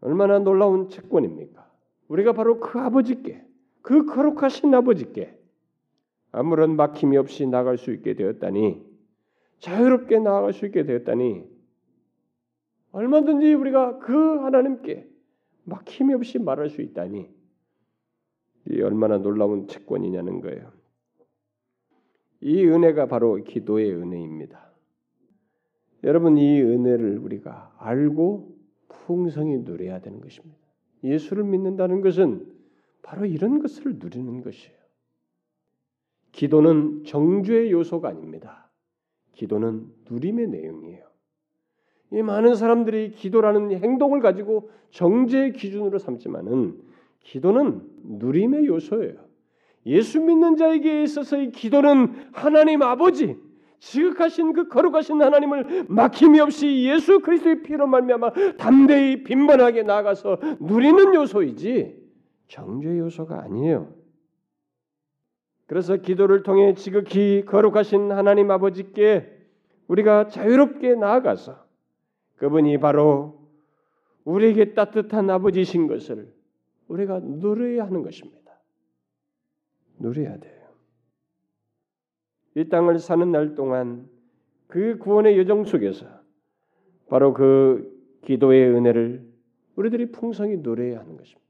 얼마나 놀라운 채권입니까? 우리가 바로 그 아버지께, 그 거룩하신 아버지께 아무런 막힘이 없이 나갈 수 있게 되었다니, 자유롭게 나아갈 수 있게 되었다니, 얼마든지 우리가 그 하나님께 막힘이 없이 말할 수 있다니, 이 얼마나 놀라운 채권이냐는 거예요. 이 은혜가 바로 기도의 은혜입니다. 여러분 이 은혜를 우리가 알고 풍성히 누려야 되는 것입니다. 예수를 믿는다는 것은 바로 이런 것을 누리는 것이에요. 기도는 정죄의 요소가 아닙니다. 기도는 누림의 내용이에요. 이 많은 사람들이 기도라는 행동을 가지고 정죄의 기준으로 삼지만은 기도는 누림의 요소예요. 예수 믿는 자에게 있어서의 기도는 하나님 아버지 지극하신 그 거룩하신 하나님을 막힘이 없이 예수 그리스도의 피로 말미암아 담대히 빈번하게 나가서 누리는 요소이지 정죄 요소가 아니에요. 그래서 기도를 통해 지극히 거룩하신 하나님 아버지께 우리가 자유롭게 나아가서 그분이 바로 우리에게 따뜻한 아버지신 것을 우리가 누려야 하는 것입니다. 누려야 돼요. 이 땅을 사는 날 동안 그 구원의 여정 속에서 바로 그 기도의 은혜를 우리들이 풍성히 누려야 하는 것입니다.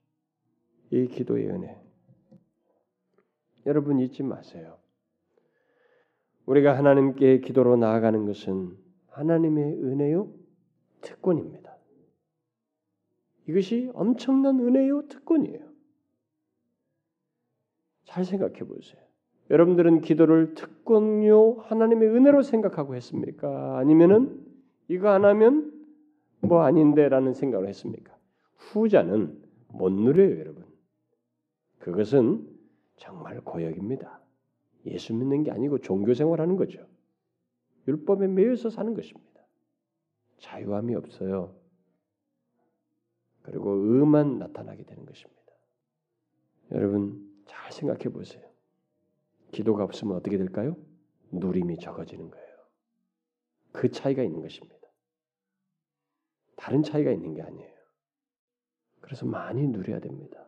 이 기도의 은혜. 여러분 잊지 마세요. 우리가 하나님께 기도로 나아가는 것은 하나님의 은혜요 특권입니다. 이것이 엄청난 은혜요 특권이에요. 잘 생각해 보세요. 여러분들은 기도를 특권요 하나님의 은혜로 생각하고 했습니까? 아니면은 이거 안 하면 뭐 아닌데라는 생각을 했습니까? 후자는 못 누려요, 여러분. 그것은 정말 고역입니다. 예수 믿는 게 아니고 종교 생활하는 거죠. 율법에 매여서 사는 것입니다. 자유함이 없어요. 그리고 의만 나타나게 되는 것입니다. 여러분 잘 생각해 보세요. 기도가 없으면 어떻게 될까요? 누림이 적어지는 거예요. 그 차이가 있는 것입니다. 다른 차이가 있는 게 아니에요. 그래서 많이 누려야 됩니다.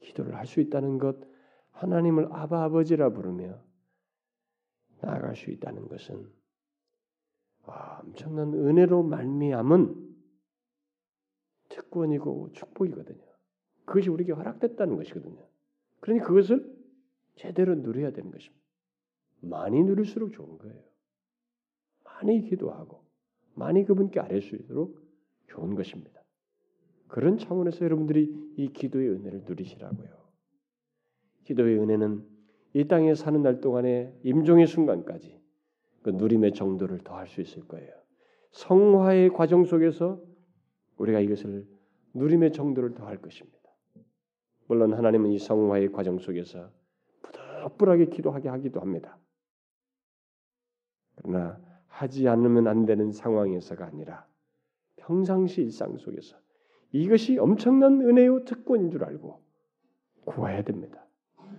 기도를 할 수 있다는 것, 하나님을 아바 아버지라 부르며 나아갈 수 있다는 것은 아, 엄청난 은혜로 말미암은 특권이고 축복이거든요. 그것이 우리에게 허락됐다는 것이거든요. 그러니 그것을 제대로 누려야 되는 것입니다. 많이 누릴수록 좋은 거예요. 많이 기도하고 많이 그분께 아뢰 수 있도록 좋은 것입니다. 그런 차원에서 여러분들이 이 기도의 은혜를 누리시라고요. 기도의 은혜는 이 땅에 사는 날 동안에 임종의 순간까지 그 누림의 정도를 더할 수 있을 거예요. 성화의 과정 속에서 우리가 이것을 누림의 정도를 더할 것입니다. 물론 하나님은 이 성화의 과정 속에서 부득불하게 기도하게 하기도 합니다. 그러나 하지 않으면 안 되는 상황에서가 아니라 평상시 일상 속에서 이것이 엄청난 은혜요 특권인 줄 알고 구해야 됩니다.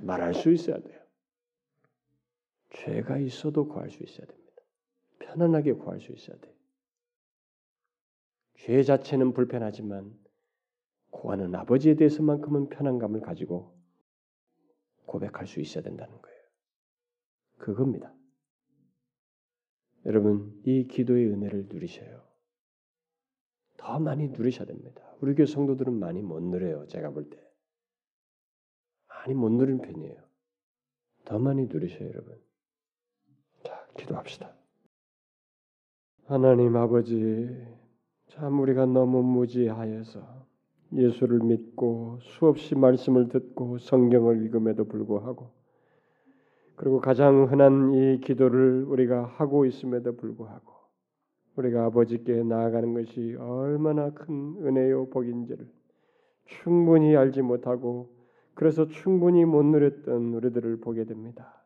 말할 수 있어야 돼요. 죄가 있어도 구할 수 있어야 됩니다. 편안하게 구할 수 있어야 돼요. 죄 자체는 불편하지만 구하는 아버지에 대해서만큼은 편안감을 가지고 고백할 수 있어야 된다는 거예요. 그겁니다. 여러분, 이 기도의 은혜를 누리셔요. 더 많이 누리셔야 됩니다. 우리 교회 성도들은 많이 못 누려요. 제가 볼 때. 많이 못 누리는 편이에요. 더 많이 누리셔요, 여러분. 자, 기도합시다. 하나님 아버지, 참 우리가 너무 무지하여서 예수를 믿고 수없이 말씀을 듣고 성경을 읽음에도 불구하고 그리고 가장 흔한 이 기도를 우리가 하고 있음에도 불구하고 우리가 아버지께 나아가는 것이 얼마나 큰 은혜요 복인지를 충분히 알지 못하고 그래서 충분히 못 누렸던 우리들을 보게 됩니다.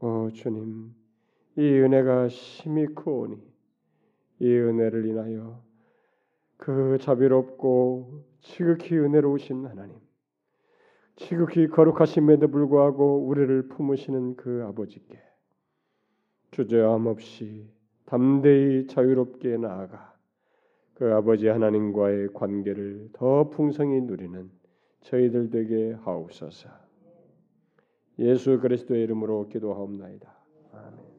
오 주님, 이 은혜가 심히 크오니 이 은혜를 인하여 그 자비롭고 지극히 은혜로우신 하나님, 지극히 거룩하심에도 불구하고 우리를 품으시는 그 아버지께 주저함 없이 담대히 자유롭게 나아가 그 아버지 하나님과의 관계를 더 풍성히 누리는 저희들 되게 하옵소서. 예수 그리스도의 이름으로 기도하옵나이다. 아멘.